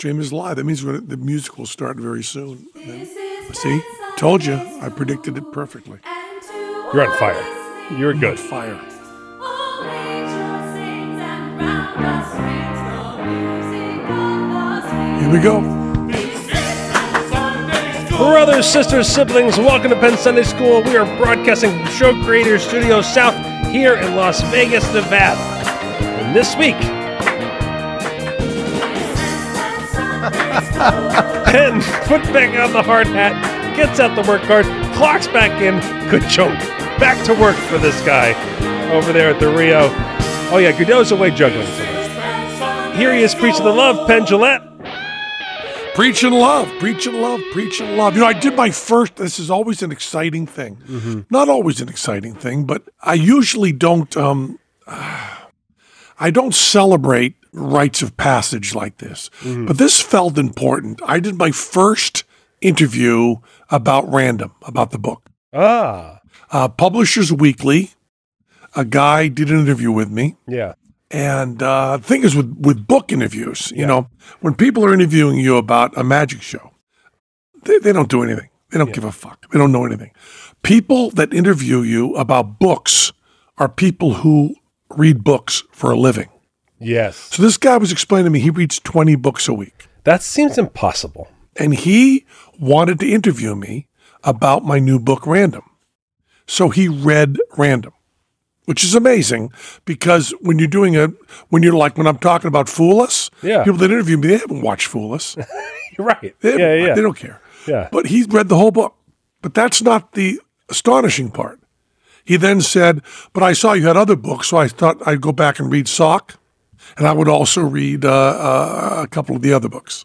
Stream is live. That means we're- the music will start very soon. Then- see, told you. I predicted it perfectly. You're on fire. You're good. Fire. Here we go. Brothers, sisters, siblings, welcome to Penn Sunday School. We are broadcasting from Show Creators Studio South here in Las Vegas, Nevada. And this week, Penn put back on the hard hat, gets out the work card, clocks back in, good chunk. Back to work for this guy over there at the Rio. Oh yeah, Godot's away juggling. Here he is preaching the love, Penn Jillette. Preaching love, preaching love, preaching love. You know, I did my first. This is always an exciting thing. Not always an exciting thing, but I usually don't. Um, I don't celebrate rites of passage like this. But this felt important. I did my first interview about Random, about the book. Ah, Uh, Publishers Weekly. A guy did an interview with me. yeah. And uh, the thing is with, with book interviews, you Yeah. know, when people are interviewing you about a magic show, they, they don't do anything. They don't give a fuck. They don't know anything. People that interview you about books are people who read books for a living. Yes. So this guy was explaining to me he reads 20 books a week. That seems impossible. And he wanted to interview me about my new book, Random. So he read Random, which is amazing because when you're doing a, when you're like, when I'm talking about Fool Us, Yeah. people that interview me, they haven't watched Fool Us. You're right. They, Yeah, yeah. they don't care. Yeah. But he read the whole book. But that's not the astonishing part. He then said, But I saw you had other books, so I thought I'd go back and read Sock. And I would also read uh, uh, a couple of the other books.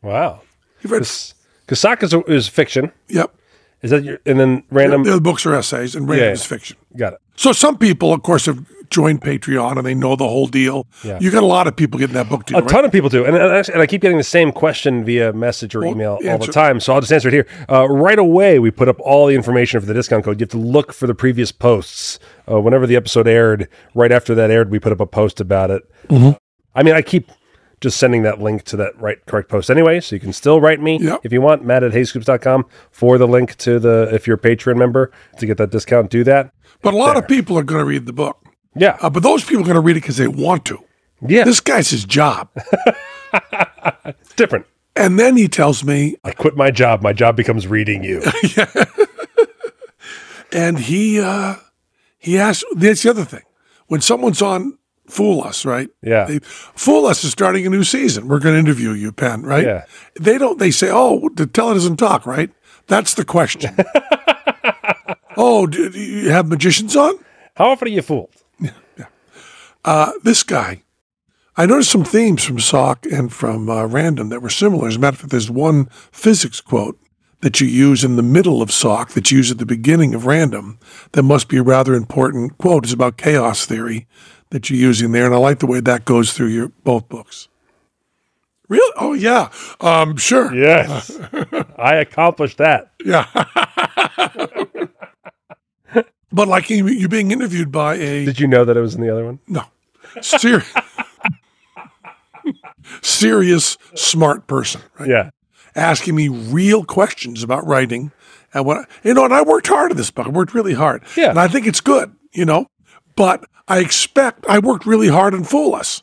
Wow. He read, Because Sock is, is fiction. yep. Is that your, and then random? The other books are essays, and random Yeah. is fiction. Got it. So some people, of course, have joined Patreon and they know the whole deal. Yeah. You got a lot of people getting that book deal, A right? ton of people do, and, and, actually, and I keep getting the same question via message or email all the time. So I'll just answer it here. Uh, right away, we put up all the information for the discount code. You have to look for the previous posts. Uh, whenever the episode aired, right after that aired, we put up a post about it. Mm-hmm. I mean, I keep just sending that link to that right correct post anyway, so you can still write me Yep. if you want. Matt at hayscoops.com for the link to the if you're a Patreon member to get that discount. Do that. But a lot of people are going to read the book. Yeah, Uh, but those people are going to read it because they want to. yeah, This guy's his job. it's different. And then he tells me, I quit my job. My job becomes reading you. and he uh, he asked. That's the other thing. When someone's on Fool Us, right? Yeah. They, Fool Us is starting a new season. We're going to interview you, Penn, right? Yeah. They don't. They say, "Oh, the teller doesn't talk," right? That's the question. oh, do, do you have magicians on? How often are you fooled? Uh, this guy. I noticed some themes from Sock and from uh, Random that were similar. As a matter of fact, there's one physics quote that you use in the middle of Sock that you use at the beginning of Random that must be a rather important quote. It's about chaos theory that you're using there, and I like the way that goes through your both books. Really? Oh yeah. Um, sure. Yes, I accomplished that. Yeah. but like you, you're being interviewed by a Did you know that it was in the other one? No. Serious. serious, smart person, right? Yeah, Asking me real questions about writing. And what, you know, and I worked hard at this book. I worked really hard. Yeah. And I think it's good, you know, but I expect, I worked really hard and Fool Us.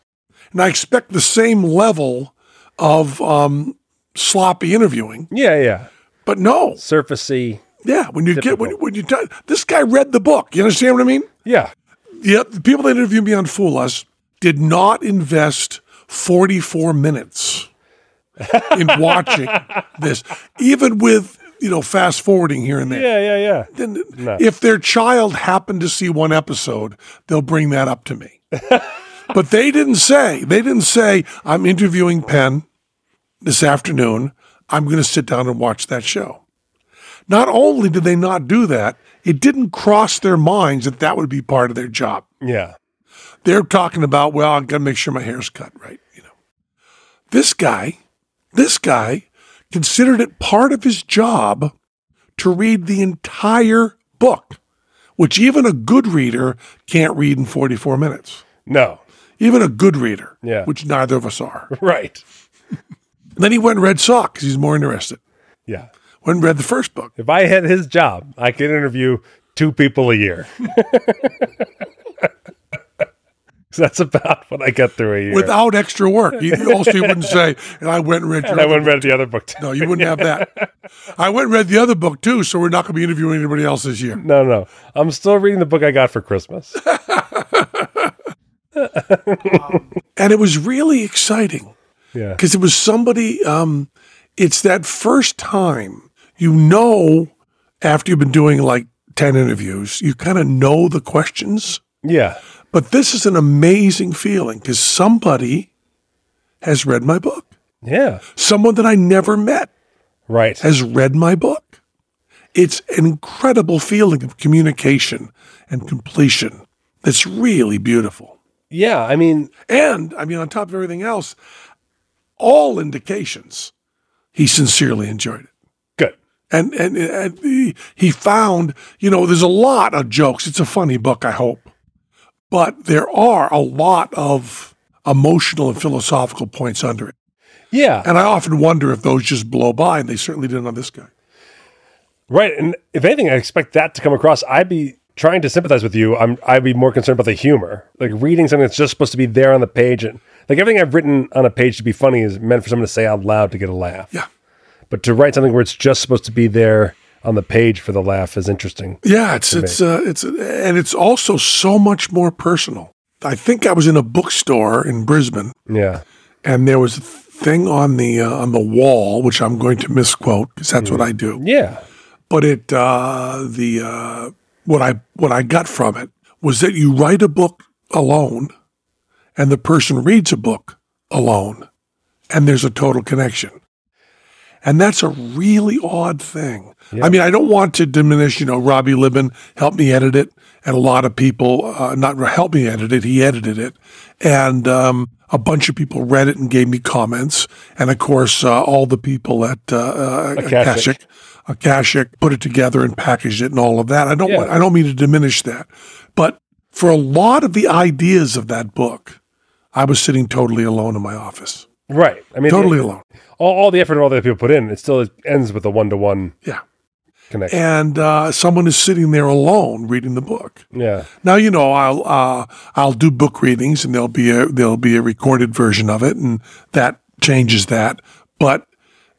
And I expect the same level of um, sloppy interviewing. yeah, yeah. But no. Surfacey. Yeah. When you get, Typical. when, when you, tell this guy read the book. You understand what I mean? Yeah, Yeah, the people that interviewed me on Fool Us did not invest 44 minutes in watching this, even with, you know, fast forwarding here and there. yeah, yeah, yeah. Then No. If their child happened to see one episode, they'll bring that up to me. but they didn't say, they didn't say, I'm interviewing Penn this afternoon I'm going to sit down and watch that show. Not only did they not do that, it didn't cross their minds that that would be part of their job. Yeah. They're talking about, well, I'm going to make sure my hair's cut right. You know, this guy, this guy considered it part of his job to read the entire book, which even a good reader can't read in 44 minutes. No. Even a good reader, Yeah. which neither of us are. Right. Then he went and read Sock because he's more interested. Yeah. Went and read the first book. If I had his job, I could interview two people a year. so that's about what I get through a year. without extra work. You also you wouldn't say, and I went and read. your and I went and read the other book too. No, you wouldn't have that. I went and read the other book too, so we're not going to be interviewing anybody else this year. No, no. I'm still reading the book I got for Christmas. And it was really exciting Yeah. because it was somebody. Um, it's that first time you know after you've been doing like ten interviews, you kind of know the questions. Yeah. But this is an amazing feeling because somebody has read my book. Yeah. Someone that I never met Right. has read my book. It's an incredible feeling of communication and completion that's really beautiful. Yeah. I mean, And I mean, on top of everything else, all indications he sincerely enjoyed it. And, and, and he, he found, you know, there's a lot of jokes. It's a funny book, I hope. But there are a lot of emotional and philosophical points under it. Yeah. And I often wonder if those just blow by, and they certainly didn't on this guy. Right. And if anything, I expect that to come across. I'd be trying to sympathize with you. I'm I'd be more concerned about the humor. Like reading something that's just supposed to be there on the page and like everything I've written on a page to be funny is meant for someone to say out loud to get a laugh. Yeah. But to write something where it's just supposed to be there on the page for the laugh is interesting. Yeah, it's it's uh, it's and it's also so much more personal. I think I was in a bookstore in Brisbane, Yeah. and there was a thing on the uh, on the wall, which I'm going to misquote because that's what I do. Yeah. But it uh, the uh, what I what I got from it was that you write a book alone, and the person reads a book alone, and there's a total connection. And that's a really odd thing. I mean, I don't want to diminish, you know, Robbie Libin helped me edit it, and a lot of people, uh, not help me edit it, he edited it. And um, a bunch of people read it and gave me comments. And of course, uh, all the people at uh, uh, Akashic. Akashic, Akashic put it together and packaged it and all of that. I don't Yeah. want, I don't mean to diminish that. But for a lot of the ideas of that book, I was sitting totally alone in my office. Right. I mean Totally it- alone. all, all the effort and all the people put in, it still ends with a one to one Yeah. connection. and uh, someone is sitting there alone reading the book. yeah. Now you know I'll uh, I'll do book readings and there'll be a there'll be a recorded version of it and that changes that. But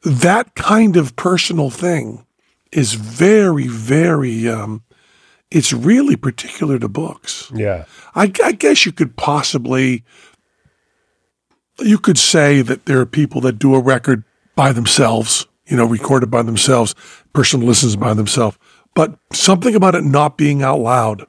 that kind of personal thing is very very um, it's really particular to books. Yeah. I, I guess you could possibly you could say that there are people that do a record by themselves, you know, recorded by themselves, person listens by themselves. But something about it not being out loud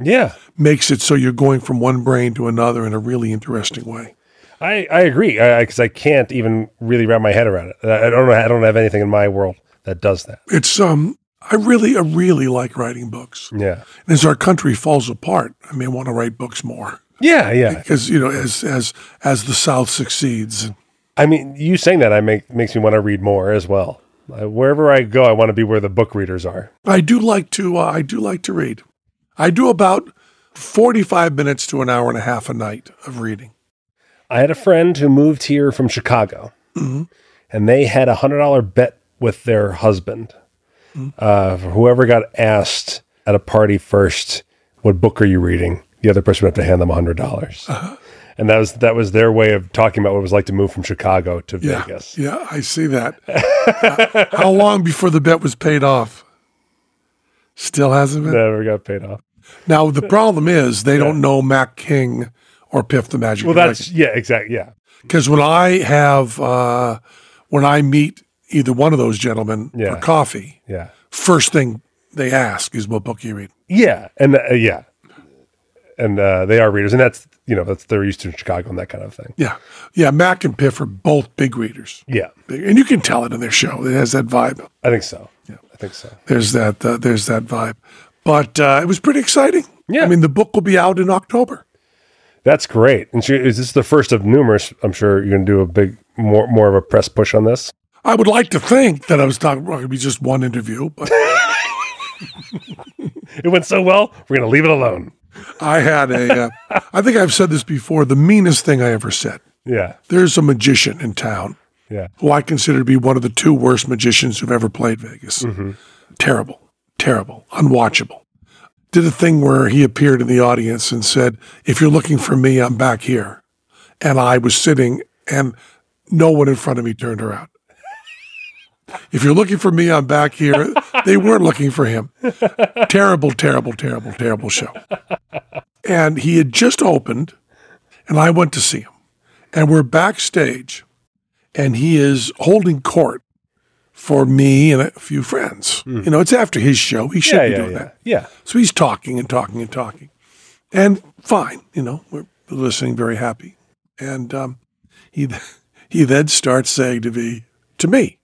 Yeah. makes it so you're going from one brain to another in a really interesting way. I, I agree because I, can't even really wrap my head around it. I I don't know. I don't have anything in my world that does that. It's um I really I really like writing books. Yeah. And as our country falls apart, I may want to write books more Yeah. Yeah. because you know as as as the South succeeds. I mean, you saying that I make makes me want to read more as well. Uh, wherever I go, I want to be where the book readers are. I do like to. Uh, I do like to read. I do about forty-five minutes to an hour and a half a night of reading. I had a friend who moved here from Chicago, and they had a hundred dollar bet with their husband. Uh, for whoever got asked at a party first, "What book are you reading?" The other person would have to hand them a hundred dollars, and that was that was their way of talking about what it was like to move from Chicago to Yeah, Vegas. yeah, I see that. Uh, how long before the bet was paid off? Still hasn't been. Never got paid off. Now the problem is they don't know Mac King or Piff the Magic. Well, that's yeah, exactly. Yeah, because when I have uh, when I meet either one of those gentlemen Yeah. for coffee, yeah. first thing they ask is what book you read. Yeah, and uh, yeah, and uh, they are readers, and that's you know that's they're used to Chicago and that kind of thing. Yeah. Yeah. Mac and Piff are both big readers. Yeah, Big- And you can tell it in their show. It has that vibe. I think so. Yeah, I think so. There's that, uh, there's that vibe. But uh, it was pretty exciting. Yeah. I mean, the book will be out in October. That's great. And she, is this the first of numerous? I'm sure you're going to do a big, more more of a press push on this. I would like to think that I was talking, well, it would be just one interview, but It went so well, we're going to leave it alone. I had a, uh, I think I've said this before, the meanest thing I ever said. Yeah, There's a magician in town yeah, who I consider to be one of the two worst magicians who've ever played Vegas. Terrible, terrible, unwatchable. Did a thing where he appeared in the audience and said, If you're looking for me, I'm back here. And I was sitting, and no one in front of me turned around. If you're looking for me, I'm back here. They weren't looking for him. Terrible, terrible, terrible, terrible show. And he had just opened, and I went to see him. And we're backstage and he is holding court for me and a few friends. You know, it's after his show. He should yeah, be yeah, doing yeah. that. yeah. So he's talking and talking and talking. And fine, you know, we're listening very happy. And um, he he then starts saying to me, to me,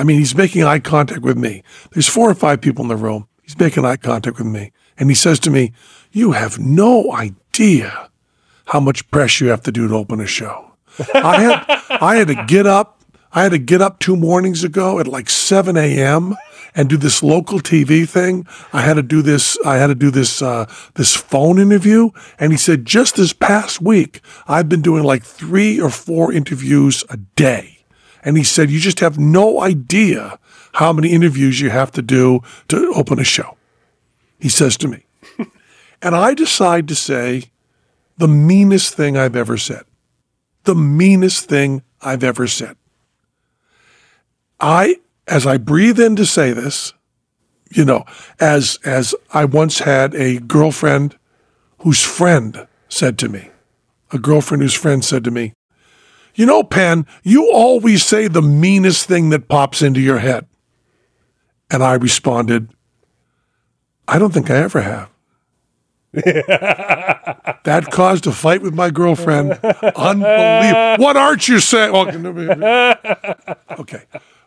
I mean, he's making eye contact with me. There's four or five people in the room. He's making eye contact with me. And he says to me, You have no idea how much press you have to do to open a show. I had I had to get up. I had to get up two mornings ago at like seven a.m. and do this local TV thing. I had to do this. I had to do this uh, this phone interview. And he said just this past week I've been doing like three or four interviews a day. And he said you just have no idea how many interviews you have to do to open a show. He says to me, and I decide to say the meanest thing I've ever said the meanest thing I've ever said. I, as I breathe in to say this, you know, as as I once had a girlfriend whose friend said to me, a girlfriend whose friend said to me, you know, Penn, you always say the meanest thing that pops into your head. And I responded, I don't think I ever have. that caused a fight with my girlfriend. Unbelievable. What aren't you saying? Okay.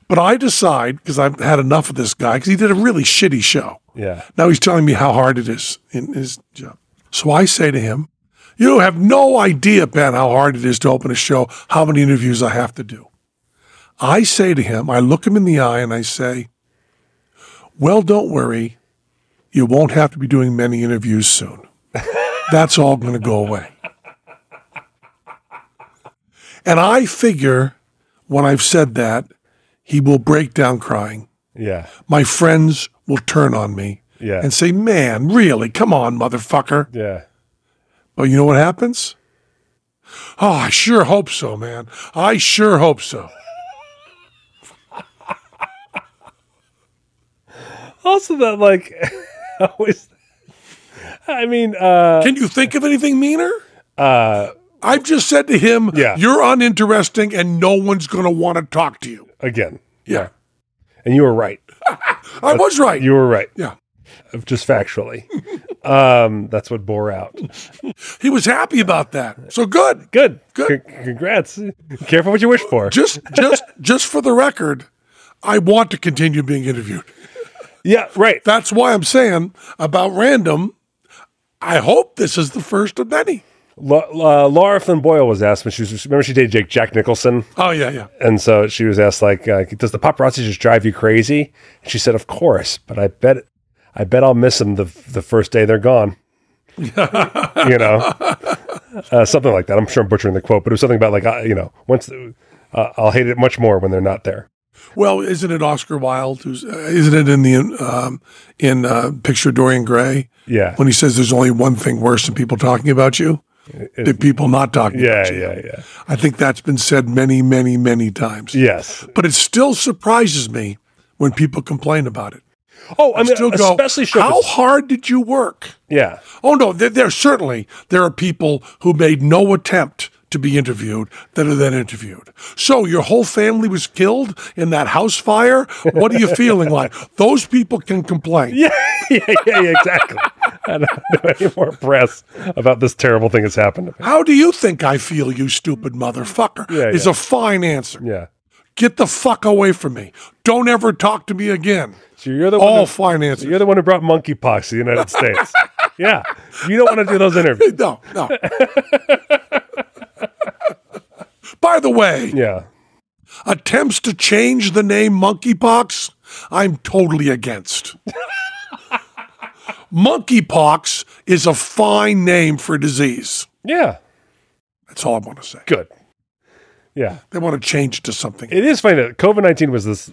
But I decide, because I've had enough of this guy, because he did a really shitty show. Yeah. Now he's telling me how hard it is in his job. So I say to him, You have no idea, Ben, how hard it is to open a show, how many interviews I have to do. I say to him, I look him in the eye and I say, Well, don't worry. You won't have to be doing many interviews soon. That's all going to go away. And I figure when I've said that, he will break down crying Yeah. my friends will turn on me Yeah. and say, Man, really? Come on, motherfucker. Yeah. But you know what happens? Oh, I sure hope so, man. I sure hope so. Also, that like always. I mean, uh, Can you think of anything meaner? Uh, I've just said to him, Yeah. You're uninteresting and no one's going to want to talk to you. again, Yeah. and you were right. I was right. You were right. yeah. Just factually. Um, that's what bore out. He was happy about that. So good. Good. Good. C- congrats. Careful what you wish for. Just just just for the record, I want to continue being interviewed. yeah. Right. That's why I'm saying about random. I hope this is the first of many. La- Lara Flynn Boyle was asked when she was remember she dated Jake Jack Nicholson, Oh yeah, yeah. and so she was asked like, uh, "Does the paparazzi just drive you crazy?" And she said, "Of course, but I bet, I bet I'll miss them the the first day they're gone." you know, uh, something like that. I'm sure I'm butchering the quote, but it was something about like, uh, you know, once uh, I'll hate it much more when they're not there. Well, isn't it Oscar Wilde? Who's uh, isn't it in the um, in uh, picture of Dorian Gray Yeah, when he says there's only one thing worse than people talking about you? The people not talking yeah, about you. yeah, yeah. I think that's been said many, many, many times. Yes. But it still surprises me when people complain about it. Oh, I mean, Still go, especially how hard did you work? yeah, Oh no, there, there certainly there are people who made no attempt to be interviewed that are then interviewed. So your whole family was killed in that house fire. What are you feeling like? Those people can complain. Yeah, yeah, yeah, yeah, exactly. I don't do any more press about this terrible thing that's happened to me. How do you think I feel, you stupid motherfucker? Yeah, is yeah. a fine answer. Yeah. Get the fuck away from me. Don't ever talk to me again. So you're the one. All fine. You're the one who brought monkeypox to the United States. yeah. You don't want to do those interviews. No, no. By the way, Yeah. attempts to change the name monkeypox, I'm totally against. monkeypox is a fine name for disease. Yeah. That's all I want to say. Good. Yeah. They want to change it to something. It is funny that COVID 19 was this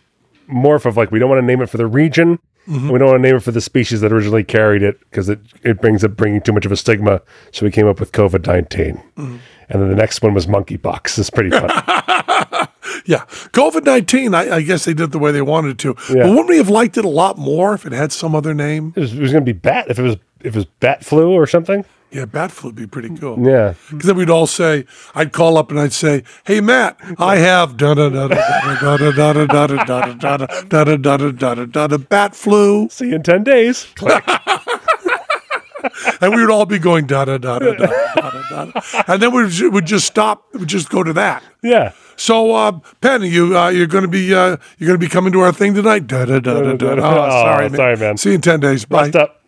morph of like, we don't want to name it for the region. Mm-hmm. We don't want to name it for the species that originally carried it because it, it brings up bringing too much of a stigma. So we came up with COVID 19. Mm-hmm. And then the next one was monkeypox. It's pretty funny. yeah. COVID 19, I, I guess they did it the way they wanted to. Yeah. But wouldn't we have liked it a lot more if it had some other name? it was, it was going to be bat if it was if it was bat flu or something. Yeah, bat flu would be pretty cool. Yeah. Because then we'd all say, I'd call up and I'd say, "Hey Matt, I have da da da da da da da da da da da da da da da da da da da bat flu," See you in 10 days. and we would all be going da da da da da da and then we would just stop. We'd just go to that. Yeah. So, uh, Penn, you uh, you're going to be uh, you're going to be coming to our thing tonight. Da da da da da. Oh, Oh, sorry, man. sorry, man. See you in ten days. Bye. Bust up.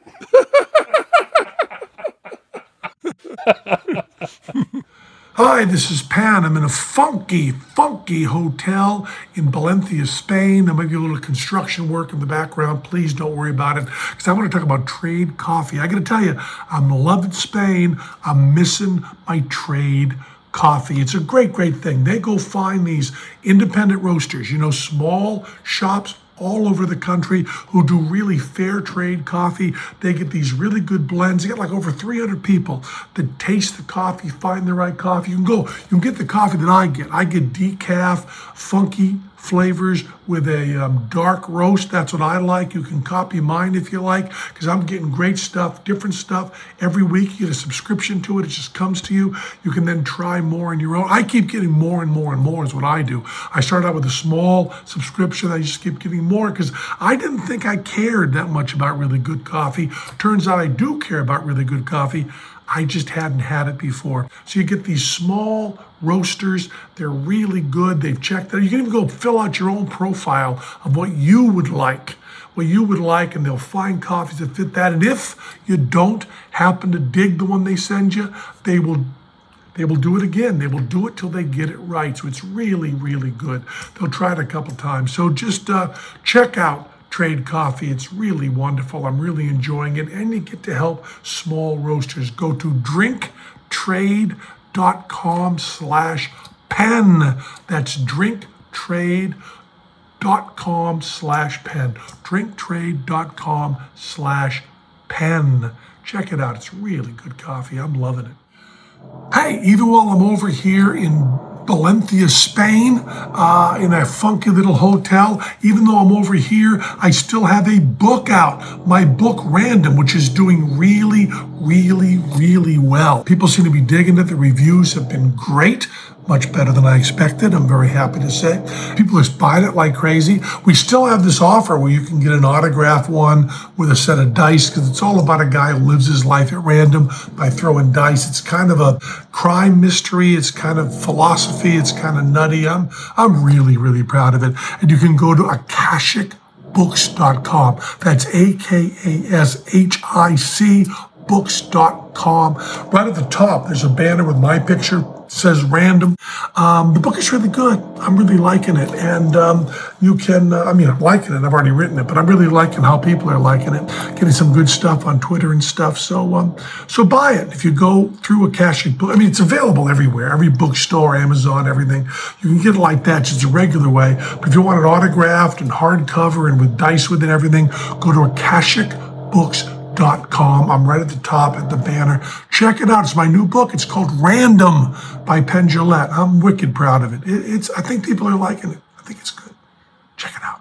Hi, this is Penn. I'm in a funky, funky hotel in Valencia, Spain. There might be a little construction work in the background. Please don't worry about it because I want to talk about trade coffee. I got to tell you, I'm loving Spain. I'm missing my trade coffee. It's a great, great thing. They go find these independent roasters, you know, small shops all over the country who do really fair trade coffee. They get these really good blends. They get like over 300 people that taste the coffee, find the right coffee. You can go, you can get the coffee that I get. I get decaf, funky flavors with a um, dark roast. That's what I like. You can copy mine if you like, because I'm getting great stuff, different stuff every week. You get a subscription to it. It just comes to you. You can then try more on your own. I keep getting more and more and more is what I do. I started out with a small subscription. I just keep getting more because I didn't think I cared that much about really good coffee. Turns out I do care about really good coffee. I just hadn't had it before. So you get these small roasters. They're really good. They've checked out. You can even go fill out your own profile of what you would like, what you would like, and they'll find coffees that fit that. And if you don't happen to dig the one they send you, they will they will do it again. They will do it till they get it right. So it's really, really good. They'll try it a couple times. So just uh, check out Trade Coffee. It's really wonderful. I'm really enjoying it. And you get to help small roasters. Go to drinktrade.com slash pen. That's drinktrade.com slash pen. Drinktrade.com slash pen. Check it out. It's really good coffee. I'm loving it. Hey, even while I'm over here in Valencia, Spain, uh, in a funky little hotel, even though I'm over here, I still have a book out. My book, Random, which is doing really, really, really well. People seem to be digging it. The reviews have been great. Much better than I expected, I'm very happy to say. People are buying it like crazy. We still have this offer where you can get an autograph one with a set of dice because it's all about a guy who lives his life at random by throwing dice. It's kind of a crime mystery. It's kind of philosophy. It's kind of nutty. I'm, I'm really, really proud of it. And you can go to akashicbooks.com. That's A K A S H I C books.com. Right at the top, there's a banner with my picture. Says random. Um, the book is really good. I'm really liking it. And um, you can, uh, I mean, I'm liking it. I've already written it, but I'm really liking how people are liking it. Getting some good stuff on Twitter and stuff. So, um, so buy it. If you go through Akashic Book, I mean, it's available everywhere, every bookstore, Amazon, everything. You can get it like that, just a regular way. But if you want it autographed and hardcover and with dice with it and everything, go to akashicbooks.com com. I'm right at the top at the banner. Check it out. It's my new book. It's called Random by Penn Jillette. I'm wicked proud of it. it. It's. I think people are liking it. I think it's good. Check it out.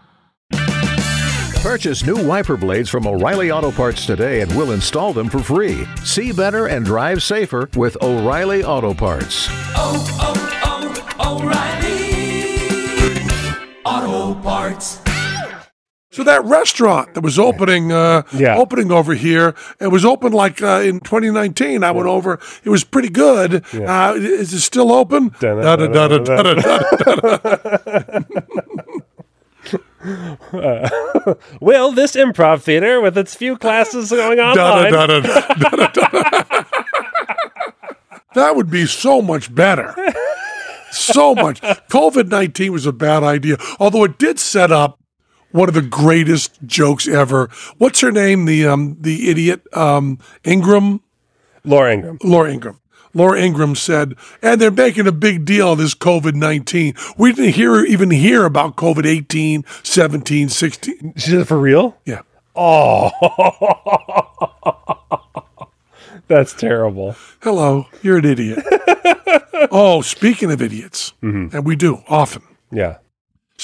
Purchase new wiper blades from O'Reilly Auto Parts today and we'll install them for free. See better and drive safer with O'Reilly Auto Parts. oh, oh, oh O'Reilly Auto Parts. So that restaurant that was opening, uh, Yeah. opening over here, it was open like uh, in 2019. I went over; it was pretty good. Uh, is it still open? Will this improv theater, with its few classes going online, That would be so much better. So much. COVID 19 was a bad idea, although it did set up one of the greatest jokes ever. What's her name? The um, the idiot um, Ingraham? Laura Ingraham. Laura Ingraham. Laura Ingraham said, and they're making a big deal of this COVID 19. We didn't hear even hear about COVID 18, 17, 16. She did it for real? Yeah. Oh, that's terrible. Hello, you're an idiot. oh, speaking of idiots, and we do often, Yeah,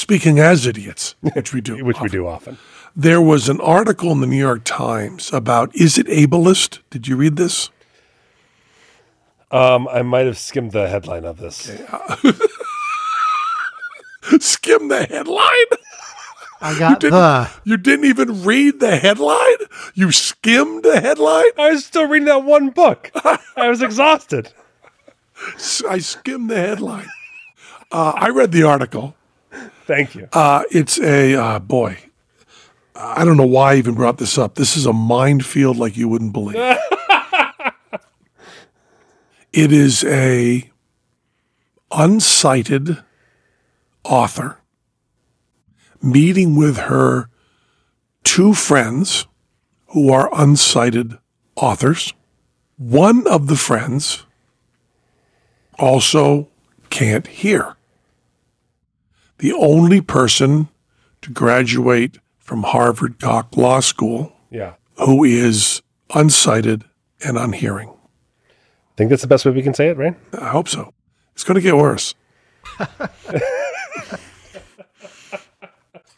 speaking as idiots, which we do. which we often. do often. There was an article in the New York Times about is it ableist? Did you read this? Um, I might have skimmed the headline of this. Skim the headline. I got didn't- the. You didn't even read the headline. You skimmed the headline. I was still reading that one book. I was exhausted. I skimmed the headline. Uh, I read the article. Thank you. Uh, it's a uh, boy. I don't know why I even brought this up. This is a minefield like you wouldn't believe. it is a unsighted author meeting with her two friends who are unsighted authors. One of the friends also can't hear. The only person to graduate from Harvard Cox Law School yeah, who is unsighted and unhearing. I think that's the best way we can say it, right? I hope so. It's going to get worse.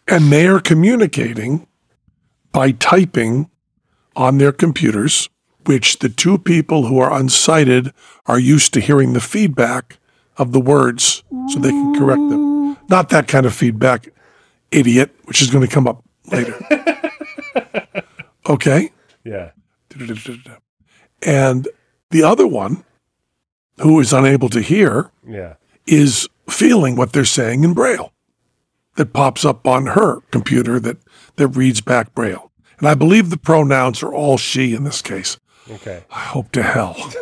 and they are communicating by typing on their computers, which the two people who are unsighted are used to hearing the feedback of the words so they can correct them. Not that kind of feedback, idiot, which is going to come up later. okay? Yeah. And the other one, who is unable to hear, Yeah. is feeling what they're saying in Braille that pops up on her computer that, that reads back Braille. And I believe the pronouns are all she in this case. Okay. I hope to hell.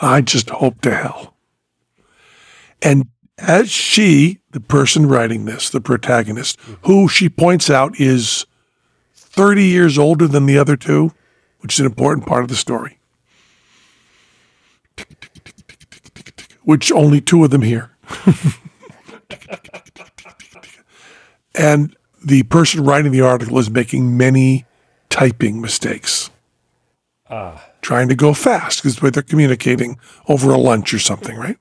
I just hope to hell. And as she, the person writing this, the protagonist, who she points out is 30 years older than the other two, which is an important part of the story, which only two of them hear. and the person writing the article is making many typing mistakes. Ah. Trying to go fast because they're communicating over a lunch or something, right?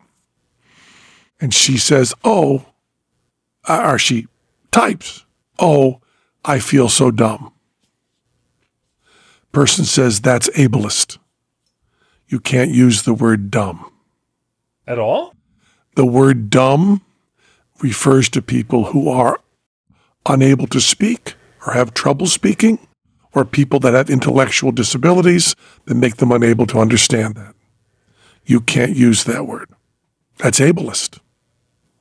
And she says, Oh, or she types, Oh, I feel so dumb. Person says, That's ableist. You can't use the word dumb. At all? The word dumb refers to people who are unable to speak or have trouble speaking, or people that have intellectual disabilities that make them unable to understand that. You can't use that word. That's ableist.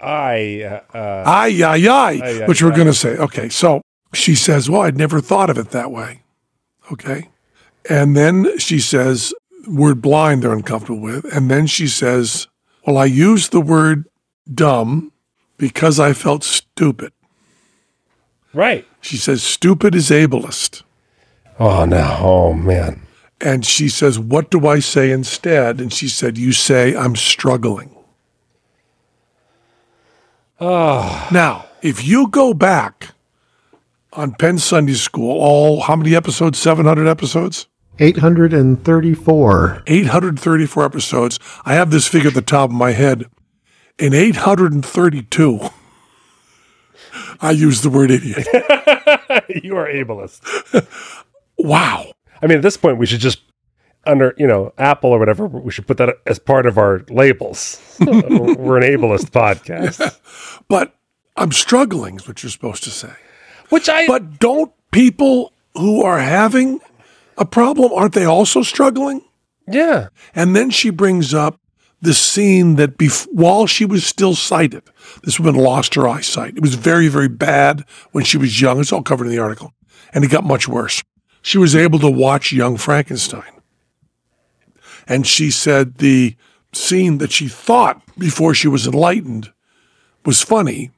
I. Uh, uh, Ay, ay, ay, Ay, ay, which we're going to say. Okay, so she says, Well, I'd never thought of it that way. Okay. And then she says, Word blind, they're uncomfortable with. And then she says, Well, I used the word dumb because I felt stupid. right. She says, Stupid is ableist. Oh no. Oh man. And she says, What do I say instead? And she said, You say, I'm struggling. Ah. Now, if you go back on Penn Sunday School, all how many episodes? 700 episodes? 834. 834 episodes. I have this figure at the top of my head. In 832, I use the word idiot. you are ableist. wow. I mean, at this point, we should just under you know Apple or whatever. We should put that as part of our labels. Uh, we're an ableist podcast, But I'm struggling, is what you're supposed to say. which I But don't people who are having a problem, aren't they also struggling? yeah And then she brings up the scene that bef- while she was still sighted, this woman lost her eyesight. It was very, very bad when she was young. It's all covered in the article. And it got much worse. She was able to watch Young Frankenstein. And she said the scene that she thought before she was enlightened was funny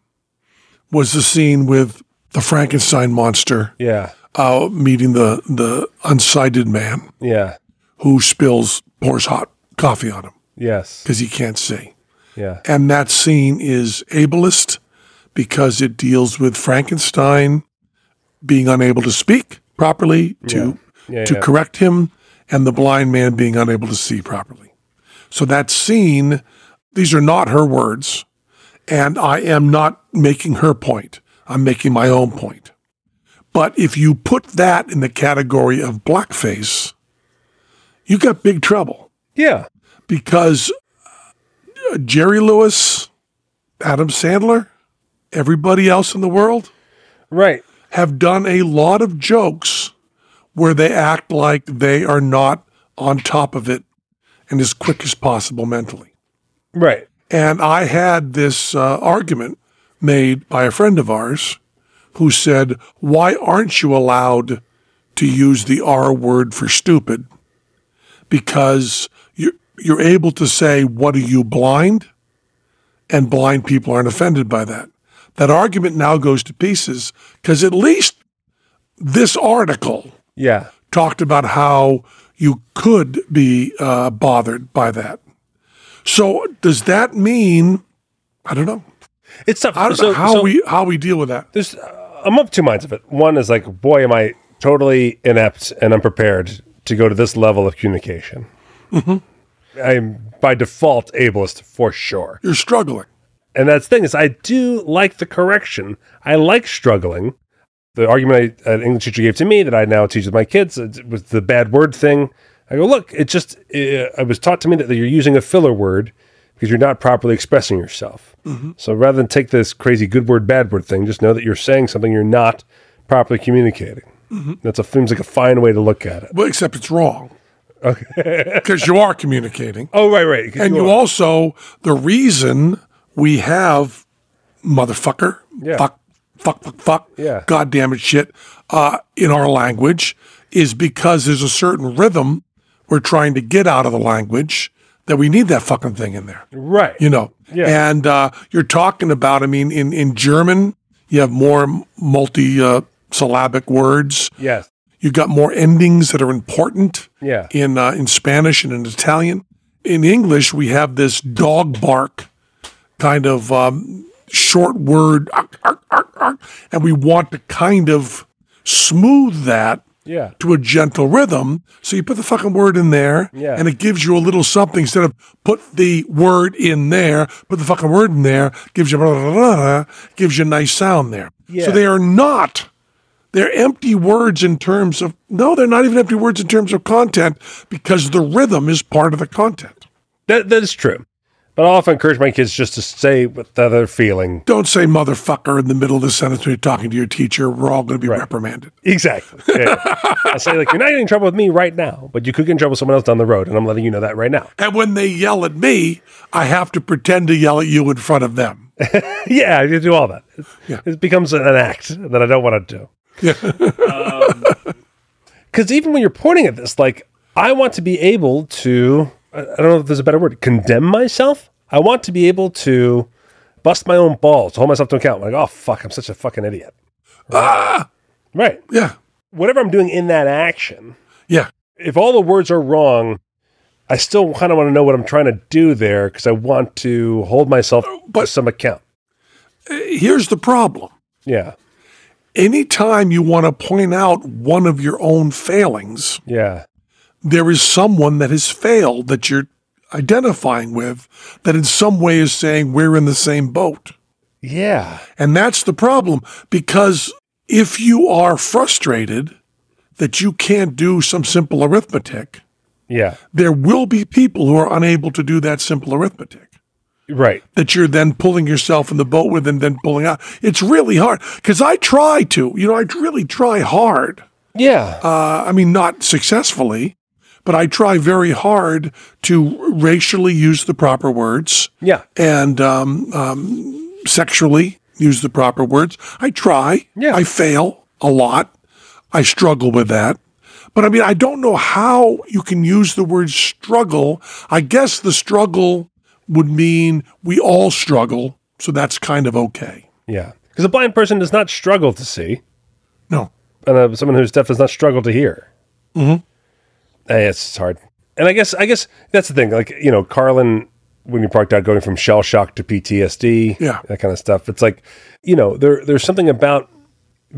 was the scene with the Frankenstein monster yeah. uh, meeting the, the unsighted man yeah. who spills, pours hot coffee on him yes. because he can't see. yeah. And that scene is ableist because it deals with Frankenstein being unable to speak properly to Yeah, to yeah. correct him, and the blind man being unable to see properly. So that scene, these are not her words, and I am not making her point. I'm making my own point. But if you put that in the category of blackface, you got big trouble yeah because uh, Jerry Lewis, Adam Sandler, everybody else in the world right have done a lot of jokes where they act like they are not on top of it and as quick as possible mentally. right And I had this uh, argument made by a friend of ours who said, Why aren't you allowed to use the R word for stupid? Because you're, you're able to say, What are you blind? And blind people aren't offended by that. That argument now goes to pieces because at least this article yeah talked about how you could be uh, bothered by that. So does that mean? I don't know. it's tough I don't So- know how so we how we deal with that. there's uh, I'm of two minds of it one is like boy am I totally inept and unprepared to go to this level of communication Mm-hmm. I'm by default ableist for sure You're struggling. And that's the thing is, I do like the correction. I like struggling. The argument I, an English teacher gave to me that I now teach with my kids uh, was the bad word thing. I go, look, it just, uh, I was taught to me that you're using a filler word because you're not properly expressing yourself. Mm-hmm. So rather than take this crazy good word, bad word thing, just know that you're saying something you're not properly communicating. Mm-hmm. That's a seems like a fine way to look at it. Well, except it's wrong. Okay. Because you are communicating. Oh, right, right. And you are- also, the reason we have motherfucker, Yeah. fuck, fuck, fuck, fuck, Yeah. God damn it, shit, uh, in our language is because there's a certain rhythm we're trying to get out of the language that we need that fucking thing in there. right. you know. Yeah. And uh, you're talking about, I mean, in, in German, you have more multi uh, syllabic words. yes. You've got more endings that are important. Yeah. In uh, in Spanish and in Italian. In English, we have this dog bark kind of um, short word, ark, ark, ark, ark, and we want to kind of smooth that Yeah. to a gentle rhythm. So you put the fucking word in there, Yeah. and it gives you a little something instead of put the word in there, put the fucking word in there, gives you blah, blah, blah, gives you a nice sound there. Yeah. So they are not. They're empty words in terms of no, they're not even empty words in terms of content because the rhythm is part of the content. That, that is true. But I often encourage my kids just to say what they're feeling. Don't say motherfucker in the middle of the sentence when you're talking to your teacher. We're all going to be reprimanded. Exactly. Yeah. I say, like, you're not getting in trouble with me right now, but you could get in trouble with someone else down the road, and I'm letting you know that right now. And when they yell at me, I have to pretend to yell at you in front of them. yeah, you do all that. Yeah. it becomes an act that I don't want to do. Because um, even when you're pointing at this, like, I want to be able to, I don't know if there's a better word, condemn myself. I want to be able to bust my own balls, hold myself to account. Like, oh, fuck, I'm such a fucking idiot. Ah! Right. Yeah. Whatever I'm doing in that action, Yeah. if all the words are wrong, I still kind of want to know what I'm trying to do there because I want to hold myself to some account. Eh, here's the problem. Yeah. anytime you want to point out one of your own failings, Yeah. There is someone that has failed that you're identifying with that in some way is saying we're in the same boat. Yeah. And that's the problem because if you are frustrated that you can't do some simple arithmetic, Yeah. there will be people who are unable to do that simple arithmetic Right. that you're then pulling yourself in the boat with and then pulling out. It's really hard because I try to, you know, I really try hard. Yeah. Uh, I mean, not successfully, but I try very hard to racially use the proper words yeah. and um, um, sexually use the proper words. I try. Yeah. I fail a lot. I struggle with that. But I mean, I don't know how you can use the word struggle. I guess the struggle would mean we all struggle. So that's kind of okay. Yeah. Because a blind person does not struggle to see, No. and uh, someone who's deaf does not struggle to hear. Mm-hmm. Eh, it's hard. And I guess I guess that's the thing. Like you know, Carlin, when you parked out, going from shell shock to PTSD, Yeah. that kind of stuff. It's like you know, there there's something about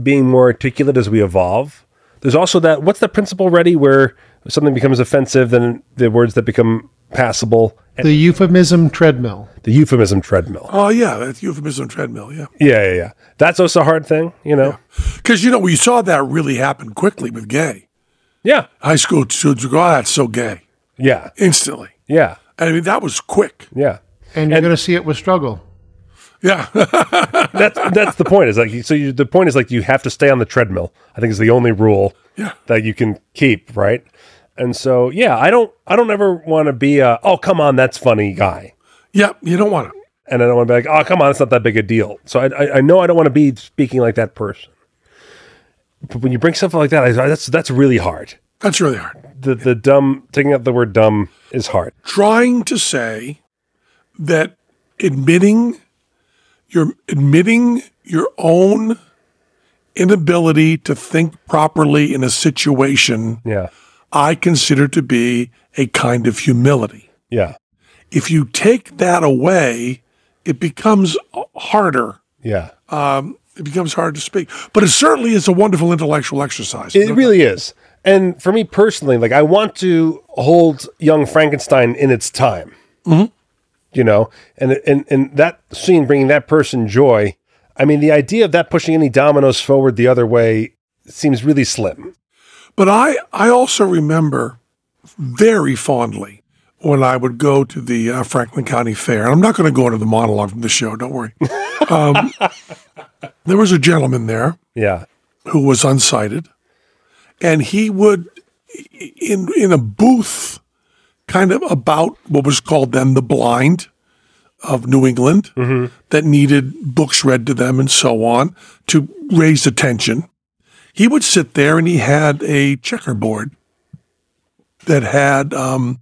being more articulate as we evolve. There's also that what's the principle ready where something becomes offensive, then the words that become passable, and The euphemism treadmill. the euphemism treadmill. Oh, yeah. That's euphemism treadmill. Yeah. Yeah, yeah, yeah. That's also a hard thing, you know. Because, you know, we saw that really happen quickly with gay. Yeah, High school students would go, oh, that's so gay. yeah, Instantly. yeah, I mean, that was quick. yeah. And you're going to see it with struggle. Yeah. that's that's the point. Is like so. You, the point is like you have to stay on the treadmill. I think is the only rule Yeah. that you can keep, right? And so yeah, I don't I don't ever want to be a oh come on that's funny guy, yeah. You don't want to. and I don't want to be like oh come on it's not that big a deal. So I I, I know I don't want to be speaking like that person. But when you bring something like that, I, that's that's really hard. That's really hard. The the dumb taking out the word dumb is hard. trying to say that admitting you're admitting your own inability to think properly in a situation Yeah, I consider to be a kind of humility. yeah, If you take that away, it becomes harder. yeah. Um, It becomes hard to speak. But it certainly is a wonderful intellectual exercise. It really is. And for me personally, like I want to hold Young Frankenstein in its time. Mm-hmm. You know, and and and that scene bringing that person joy. I mean, the idea of that pushing any dominoes forward the other way seems really slim. But I, I also remember very fondly when I would go to the uh, Franklin County Fair. And I'm not going to go into the monologue from the show, don't worry. Um, there was a gentleman there Yeah, who was unsighted, and he would, in, in a booth kind of about what was called then the blind of New England that needed books read to them and so on to raise attention. He would sit there and he had a checkerboard that had um,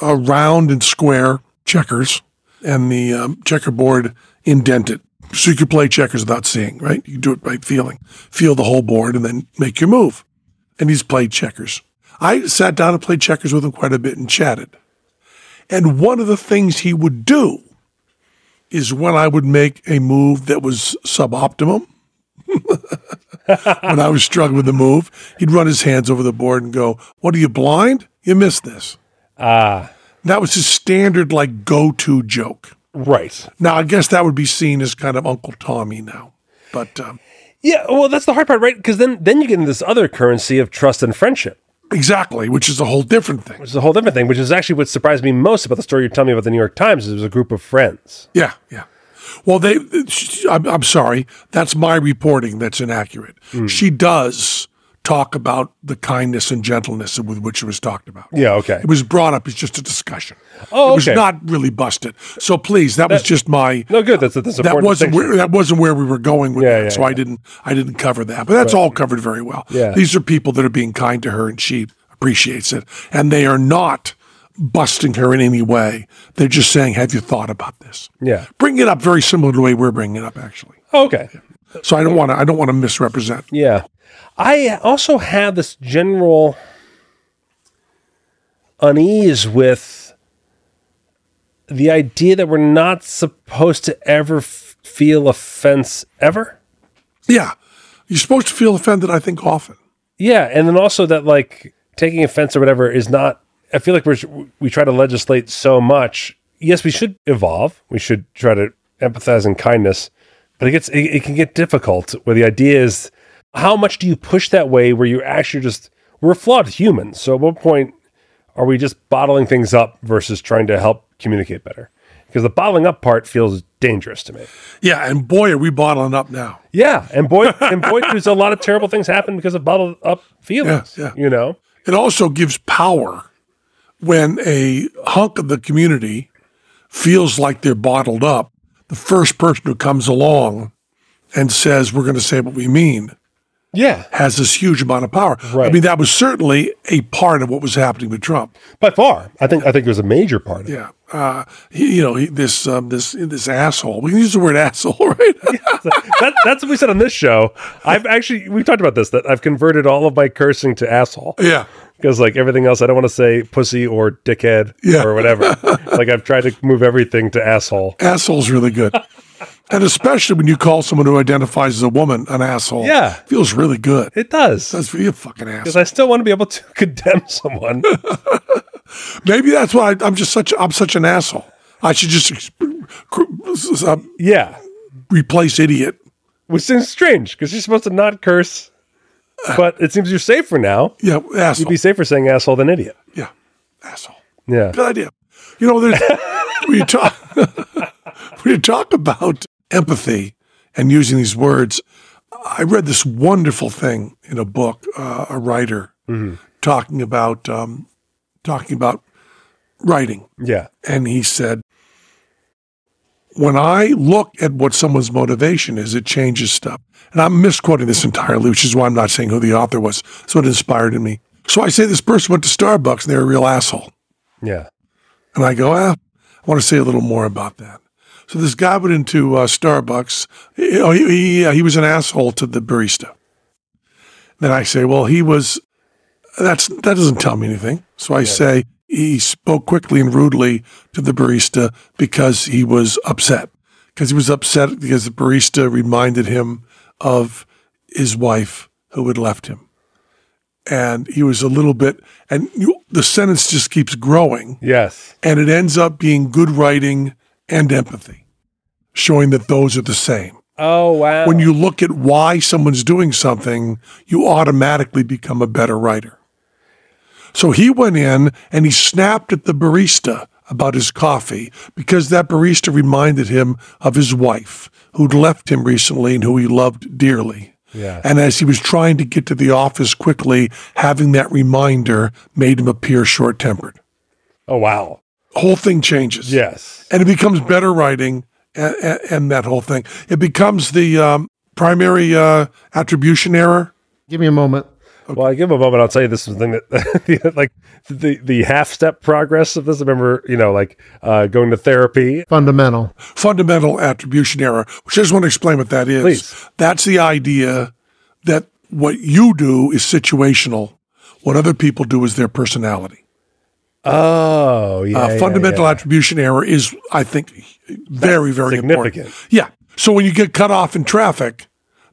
a round and square checkers and the um, checkerboard indented. So you could play checkers without seeing, right? You do it by feeling. Feel the whole board and then make your move. And he's played checkers. I sat down and played checkers with him quite a bit and chatted. And one of the things he would do is when I would make a move that was suboptimum, when I was struggling with the move, he'd run his hands over the board and go, What are you blind? You missed this. ah, That was his standard, like, go to joke. Right. Now, I guess that would be seen as kind of Uncle Tommy now. But um, Yeah, well, that's the hard part, right? Because then then you get into this other currency of trust and friendship. exactly, which is a whole different thing. which is a whole different thing, which is actually what surprised me most about the story you're telling me about the New York Times is it was a group of friends. Yeah, yeah. Well, they. I'm, I'm sorry. That's my reporting. That's inaccurate. She does talk about the kindness and gentleness with which it was talked about. Yeah, okay. It was brought up as just a discussion. Oh, It was okay. not really busted. So please, that, was just my. No, good. That's that's That important wasn't distinction. where that wasn't where we were going with Yeah, that. yeah, so I yeah. didn't I didn't cover that. But that's all covered very well. Yeah. These are people that are being kind to her and she appreciates it. And they are not busting her in any way. They're just saying, "Have you thought about this?" Yeah. Bring it up very similar to the way we're bringing it up actually. Oh, okay. So I don't want to I don't want to misrepresent. Yeah. I also have this general unease with the idea that we're not supposed to ever f- feel offense ever. Yeah. You're supposed to feel offended I think often. Yeah, and then also that like taking offense or whatever is not. I feel like we're we try to legislate so much. Yes, we should evolve. We should try to empathize and kindness, But it gets it, it can get difficult where the idea is how much do you push that way where you're actually just we're flawed humans. So at what point are we just bottling things up versus trying to help communicate better? Because the bottling up part feels dangerous to me. Yeah, and boy, are we bottling up now. Yeah, and boy, and boy, there's a lot of terrible things happen because of bottled up feelings. Yeah, yeah. You know, It also gives power when a hunk of the community feels like they're bottled up. The first person who comes along and says, We're going to say what we mean, yeah, has this huge amount of power. I mean, that was certainly a part of what was happening with Trump. by far. I think I think it was a major part of it. Yeah. Uh, he, you know, he, this, um, this, this asshole. We can use the word asshole, right? that, that's what we said on this show. I've actually we've talked about this that I've converted all of my cursing to asshole. yeah. Because like everything else, I don't want to say pussy or dickhead Yeah. or whatever. like I've tried to move everything to asshole. Asshole's really good. and especially when you call someone who identifies as a woman an asshole. Yeah. Feels really good. It does That's for you, fucking because. I still want to be able to condemn someone. Maybe that's why I, I'm just such I'm such an asshole. I should just uh, yeah, replace idiot. which seems strange because you're supposed to not curse, but it seems you're safer now. Yeah, asshole. You'd be safer saying asshole than idiot. yeah, asshole. Yeah, Good idea. You know, there's when you talk when you talk about empathy and using these words. I read this wonderful thing in a book, uh, a writer talking about um, talking about writing, yeah, and he said, "When I look at what someone's motivation is, it changes stuff." And I'm misquoting this entirely, which is why I'm not saying who the author was. So it inspired in me. So I say this person went to Starbucks and they're a real asshole. yeah. And I go, ah, I want to say a little more about that. So this guy went into uh, Starbucks. He, oh, he, he, uh, he was an asshole to the barista. Then I say, well, he was. That's that doesn't tell me anything. So I say he spoke quickly and rudely to the barista because he was upset. Because he was upset because the barista reminded him of his wife who had left him. And he was a little bit, and you, the sentence just keeps growing Yes. and it ends up being good writing and empathy, showing that those are the same. Oh wow. When you look at why someone's doing something, you automatically become a better writer. So he went in and he snapped at the barista about his coffee because that barista reminded him of his wife who'd left him recently and who he loved dearly. Yeah. And as he was trying to get to the office quickly, having that reminder made him appear short tempered. oh wow. Whole thing changes Yes. and it becomes better writing and, and, and that whole thing. It becomes the um, primary uh, attribution error. Give me a moment. Well, I give him a moment. I'll tell you this is the thing that, like, the the half step progress of this. I remember, you know, like uh, going to therapy. Fundamental. Fundamental attribution error, which I just want to explain what that is. Please. That's the idea that what you do is situational, what other people do is their personality. Oh, yeah. Uh, yeah, fundamental yeah. attribution error is, I think, very, very significant. important. Yeah. So when you get cut off in traffic,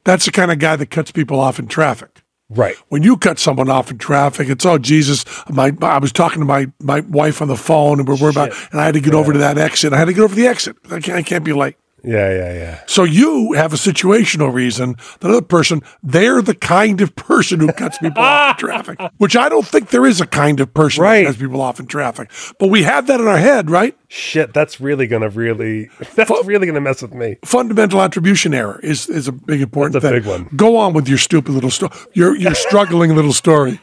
that's the kind of guy that cuts people off in traffic. Right. when you cut someone off in traffic, it's oh Jesus, my I was talking to my my wife on the phone and we're worried about, and I had to get over to that exit. I had to get over the exit. I can't, I can't be late. Yeah, yeah, yeah. So you have a situational reason. The other person, they're the kind of person who cuts people off in traffic, which I don't think there is a kind of person Right. that cuts people off in traffic. But we have that in our head, right? Shit, that's really gonna really that's really gonna mess with me. Fundamental attribution error is is a big important That's a thing. big one. Go on with your stupid little story. Your your struggling little story.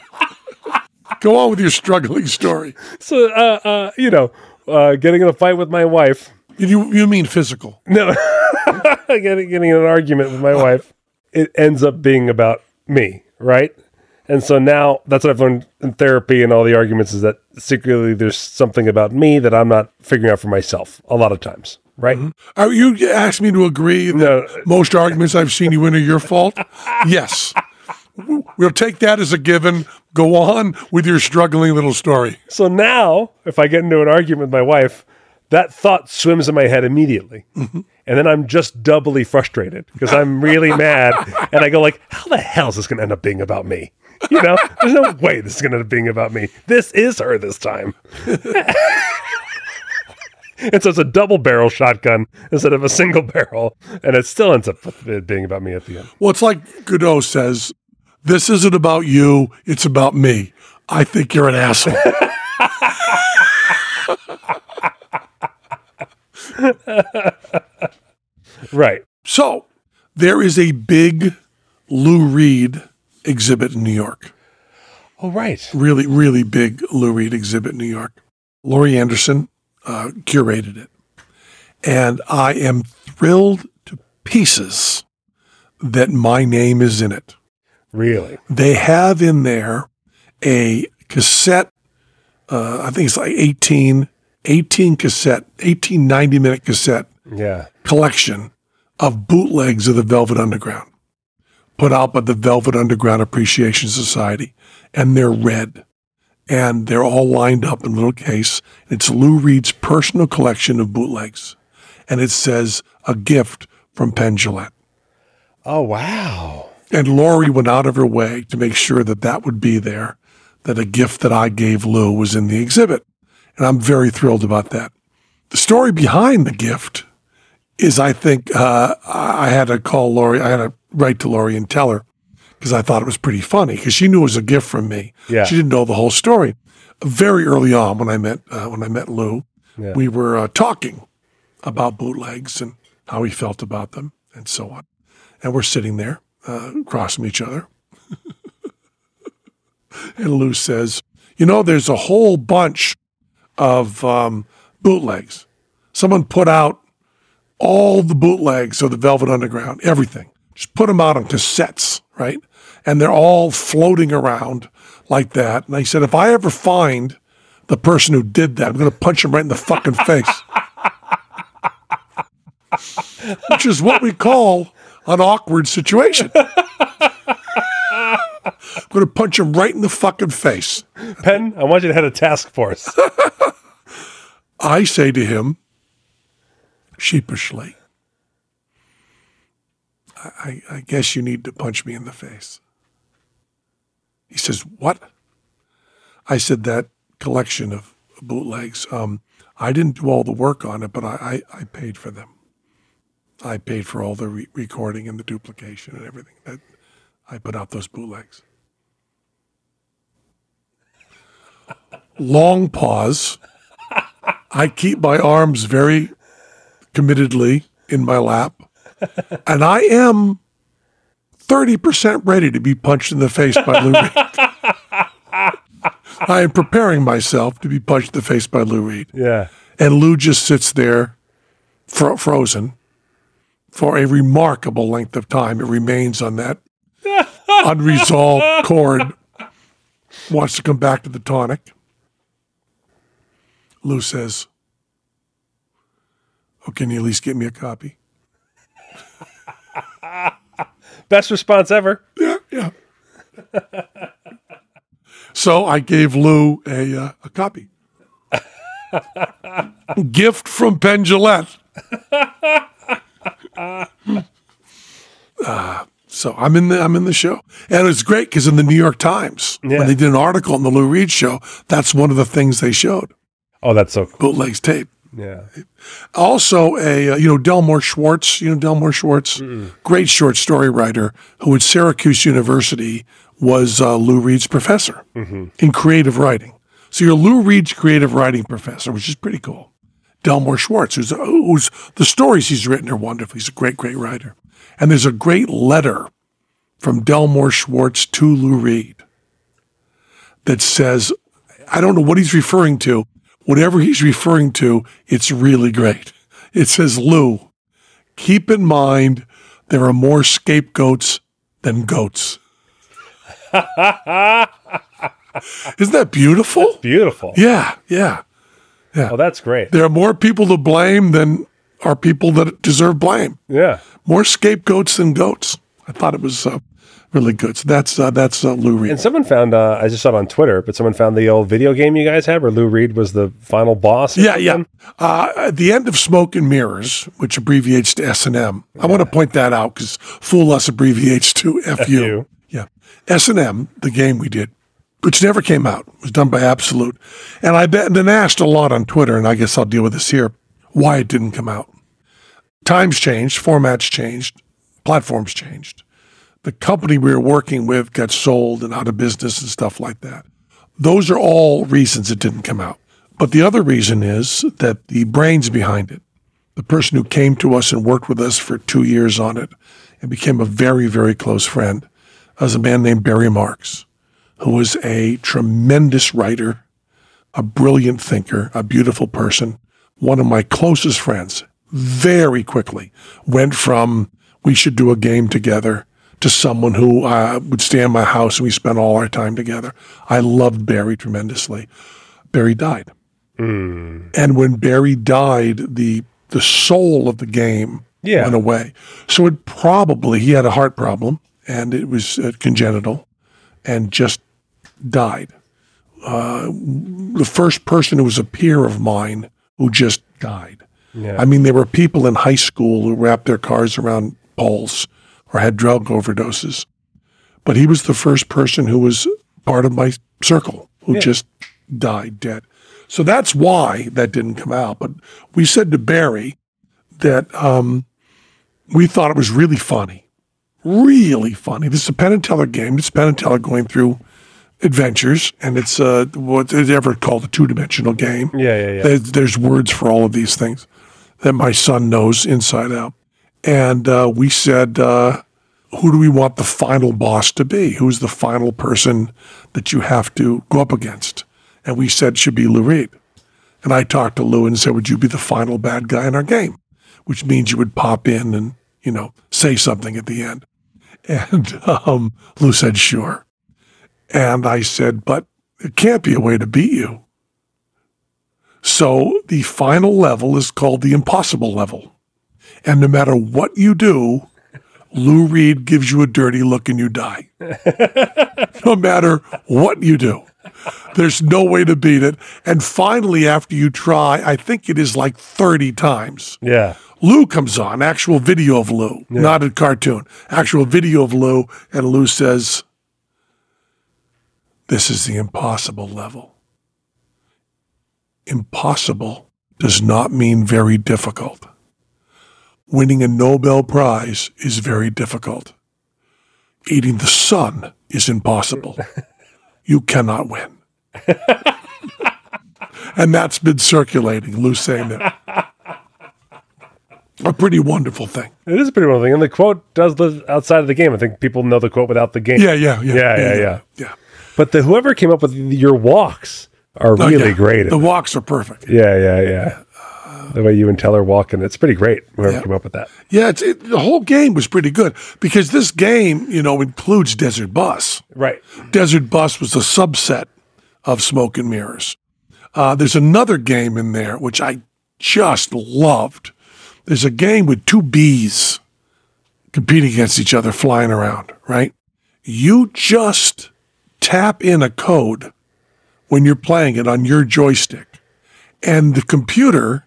Go on with your struggling story. So, uh, uh, you know, uh, getting in a fight with my wife. You you mean physical? No, getting getting in an argument with my wife. It ends up being about me, right? And so now that's what I've learned in therapy and all the arguments is that secretly there's something about me that I'm not figuring out for myself a lot of times, right? Are you asked me to agree that No. most arguments I've seen you win are your fault? yes. We'll take that as a given. Go on with your struggling little story. So now, if I get into an argument with my wife, that thought swims in my head immediately. Mm-hmm. And then I'm just doubly frustrated because I'm really mad. And I go like, how the hell is this going to end up being about me? You know, there's no way this is going to end up being about me. This is her this time. And so it's a double barrel shotgun instead of a single barrel, and it still ends up being about me at the end. Well, it's like Godot says, this isn't about you, it's about me. I think you're an asshole. Right. so there is a big Lou Reed exhibit in New York. Oh, right. Really, really big Lou Reed exhibit in New York. Laurie Anderson uh, curated it. And I am thrilled to pieces that my name is in it. Really. They have in there a cassette, uh, I think it's like 18, 18 cassette, 18 90 minute cassette Yeah. collection of bootlegs of the Velvet Underground put out by the Velvet Underground Appreciation Society. And they're red. And they're all lined up in a little case. It's Lou Reed's personal collection of bootlegs. And it says, a gift from Penn Jillette. Oh, wow. And Laurie went out of her way to make sure that that would be there, that a gift that I gave Lou was in the exhibit. And I'm very thrilled about that. The story behind the gift is I think uh, I had to call Laurie, I had to write to Laurie and tell her because I thought it was pretty funny because she knew it was a gift from me. Yeah. She didn't know the whole story. Very early on when I met uh, when I met Lou, Yeah. we were uh, talking about bootlegs and how he felt about them and so on. And we're sitting there uh, across from each other. and Lou says, You know, there's a whole bunch of um, bootlegs. Someone put out all the bootlegs of the Velvet Underground, everything. Just put them out on cassettes, right? And they're all floating around like that. And I said, If I ever find the person who did that, I'm going to punch him right in the fucking face. Which is what we call an awkward situation. I'm going to punch him right in the fucking face. Penn, I want you to head a task force. I say to him, sheepishly, I, I, I guess you need to punch me in the face. He says, What? I said, That collection of bootlegs, um, I didn't do all the work on it, but I, I, I paid for them. I paid for all the re- recording and the duplication and everything. That I put out those bootlegs. Long pause. I keep my arms very committedly in my lap, and I am 30% ready to be punched in the face by Lou Reed. I am preparing myself to be punched in the face by Lou Reed. Yeah. And Lou just sits there, fro- frozen, for a remarkable length of time. It remains on that unresolved chord. Wants to come back to the tonic. Lou says, "Oh, can you at least get me a copy?" Best response ever. Yeah, yeah. so I gave Lou a uh, a copy. Gift from Penn. Uh, so I'm in the I'm in the show, and it's great because in the New York Times Yeah. when they did an article on the Lou Reed show, that's one of the things they showed Oh, that's so cool. bootlegs tape. Yeah. Also, a uh, you know Delmore Schwartz, you know Delmore Schwartz, great short story writer who at Syracuse University was uh, Lou Reed's professor in creative writing. So you're Lou Reed's creative writing professor, which is pretty cool. Delmore Schwartz, who's, who's the stories he's written are wonderful. He's a great, great writer. And there's a great letter from Delmore Schwartz to Lou Reed that says, I don't know what he's referring to. Whatever he's referring to, it's really great. It says, Lou, keep in mind there are more scapegoats than goats. Isn't that beautiful? Beautiful. Yeah, yeah. Oh, that's great. There are more people to blame than are people that deserve blame. Yeah. More scapegoats than goats. I thought it was uh, really good. So that's uh, that's uh, Lou Reed. And someone found, uh, I just saw it on Twitter, but someone found the old video game you guys had where Lou Reed was the final boss. Yeah, yeah. something. Uh, at the end of Smoke and Mirrors, which abbreviates to S and M, I want to point that out because Fool Us abbreviates to FU. FU. Yeah, S and M, the game we did, which never came out, was done by Absolute, and I've been asked a lot on Twitter, and I guess I'll deal with this here. why it didn't come out. Times changed, formats changed, platforms changed. The company we were working with got sold and out of business and stuff like that. Those are all reasons it didn't come out. But the other reason is that the brains behind it, the person who came to us and worked with us for two years on it and became a very, very close friend, was a man named Barry Marks, who was a tremendous writer, a brilliant thinker, a beautiful person, one of my closest friends, very quickly went from we should do a game together to someone who uh, would stay in my house and we spent all our time together. I loved Barry tremendously. Barry died. And when Barry died, the the soul of the game Yeah. went away. So it probably he had a heart problem and it was uh, congenital, and just died. Uh, the first person who was a peer of mine who just died. Yeah. I mean, there were people in high school who wrapped their cars around poles or had drug overdoses, but he was the first person who was part of my circle who just died dead. So that's why that didn't come out. But we said to Barry that um, we thought it was really funny, really funny. This is a Penn and Teller game. It's Penn and Teller going through adventures, and it's uh, what's ever called a two dimensional game. Yeah, yeah, yeah. There's, there's words for all of these things that my son knows inside out. And uh, we said, uh, who do we want the final boss to be? Who's the final person that you have to go up against? And we said, should be Lou Reed. And I talked to Lou and said, would you be the final bad guy in our game? Which means you would pop in and, you know, say something at the end. And um, Lou said, sure. And I said, but it can't be a way to beat you. So the final level is called the impossible level. And no matter what you do, Lou Reed gives you a dirty look and you die. no matter what you do. There's no way to beat it. And finally, after you try, I think it is like 30 times, Yeah. Lou comes on, actual video of Lou, not a cartoon, actual video of Lou. And Lou says, This is the impossible level. Impossible does not mean very difficult. Winning a Nobel Prize is very difficult. Eating the sun is impossible. You cannot win. and that's been circulating, Lou saying that. A pretty wonderful thing. It is a pretty wonderful thing. And the quote does live outside of the game. I think people know the quote without the game. Yeah, yeah, yeah. Yeah, yeah, yeah. yeah. But the whoever came up with your walks are Oh, really yeah. great. The walks are perfect. yeah, yeah, yeah. The way you and Teller walk, and it's pretty great. Whoever Yeah. came up with that. Yeah, it's, it, the whole game was pretty good because this game, you know, includes Desert Bus. Right. Desert Bus was a subset of Smoke and Mirrors. Uh, there's another game in there which I just loved. There's a game with two bees competing against each other, flying around. Right? You just tap in a code when you're playing it on your joystick, and the computer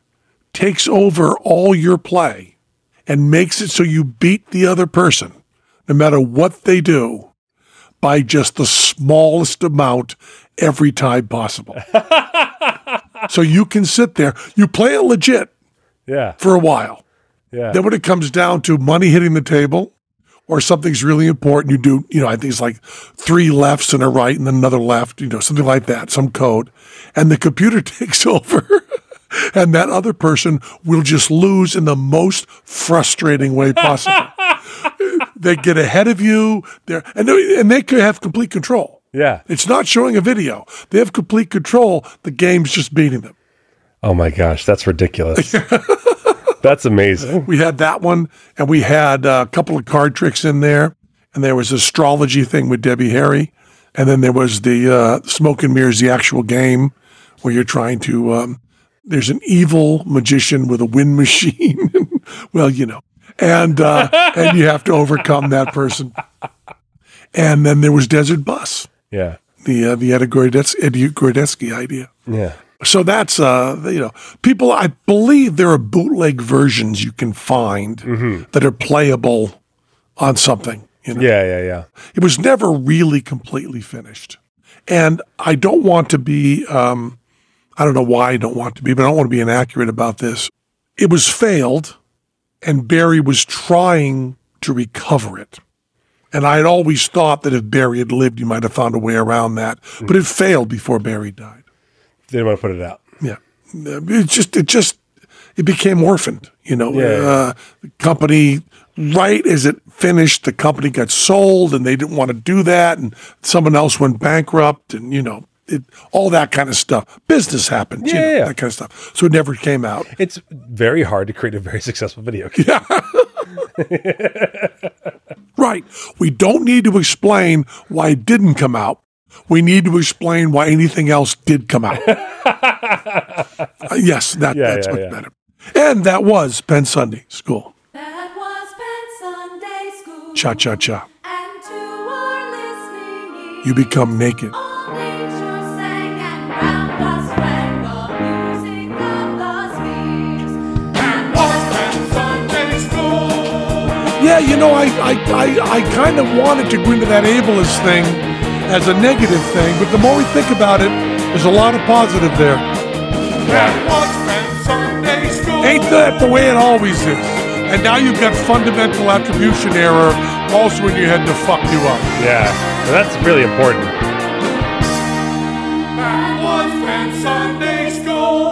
takes over all your play and makes it so you beat the other person, no matter what they do, by just the smallest amount every time possible. so you can sit there, you play it legit Yeah. for a while. Yeah. Then when it comes down to money hitting the table or something's really important, you do, you know, I think it's like three lefts and a right and then another left, you know, something like that, some code. And the computer takes over. and that other person will just lose in the most frustrating way possible. they get ahead of you, they're, and, they, and they could have complete control. yeah. It's not showing a video. They have complete control. The game's just beating them. Oh my gosh, that's ridiculous. that's amazing. We had that one, and we had a couple of card tricks in there, and there was astrology thing with Debbie Harry, and then there was the uh, smoke and mirrors, the actual game where you're trying to. Um, there's an evil magician with a wind machine. well, you know, and uh, and you have to overcome that person. And then there was Desert Bus, Yeah. the uh, the Ed Gordes- Ed Gorodetsky idea. Yeah. So that's uh you know people I believe there are bootleg versions you can find that are playable on something. You know, Yeah. Yeah. Yeah. it was never really completely finished, and I don't want to be um I don't know why I don't want to be, but I don't want to be inaccurate about this. it was failed, and Barry was trying to recover it. And I had always thought that if Barry had lived, he might have found a way around that. But it failed before Barry died. They didn't want to put it out. Yeah, it just it just it became orphaned. You know, Yeah. uh, the company right as it finished, the company got sold, and they didn't want to do that, and someone else went bankrupt, and you know. It, all that kind of stuff. Business happened, you know, yeah. that kind of stuff. So it never came out. It's very hard to create a very successful video game. Yeah. Right. We don't need to explain why it didn't come out. We need to explain why anything else did come out. Uh, yes, that, Yeah, that's yeah, much yeah. better. And that was Penn Sunday School. That was Penn Sunday School. Cha cha cha. And to our listening You become naked. all nature sang and round us rang the music of the spheres. That was Penn Sunday School. Yeah, you know, I I, I, I kind of wanted to go into that ableist thing as a negative thing, but the more we think about it, there's a lot of positive there. Ain't that the way it always is? And now you've got fundamental attribution error also in your head to fuck you up. Yeah, so that's really important.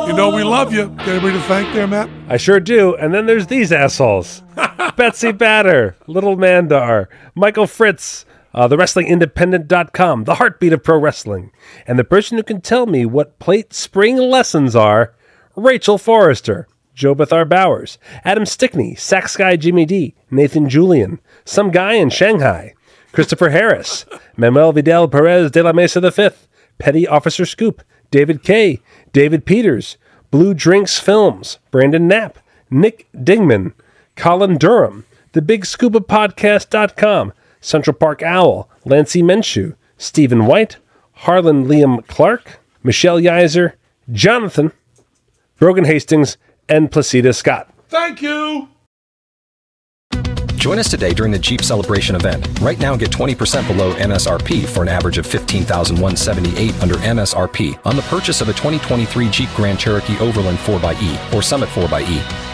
You know we love you. Got anybody to thank there, Matt? I sure do. And then there's these assholes Betsy Batter, Little Mandar, Michael Fritz, uh, TheWrestlingIndependent.com, The Heartbeat of Pro Wrestling, and the person who can tell me what plate spring lessons are, Rachel Forrester, Joe Bethar Bowers, Adam Stickney, Sax Guy Jimmy D, Nathan Julian, some guy in Shanghai, Christopher Harris, Manuel Vidal Perez de la Mesa V, Petty Officer Scoop, David K., David Peters, Blue Drinks Films, Brandon Knapp, Nick Dingman, Colin Durham, The Big Scuba Podcast.com, Central Park Owl, Lancey Menshew, Stephen White, Harlan Liam Clark, Michelle Yiser, Jonathan, Brogan Hastings, and Placida Scott. Thank you. Join us today during the Jeep Celebration event. Right now, get 20% below MSRP for an average of 15178 under MSRP on the purchase of a 2023 Jeep Grand Cherokee Overland 4xE or Summit 4xE.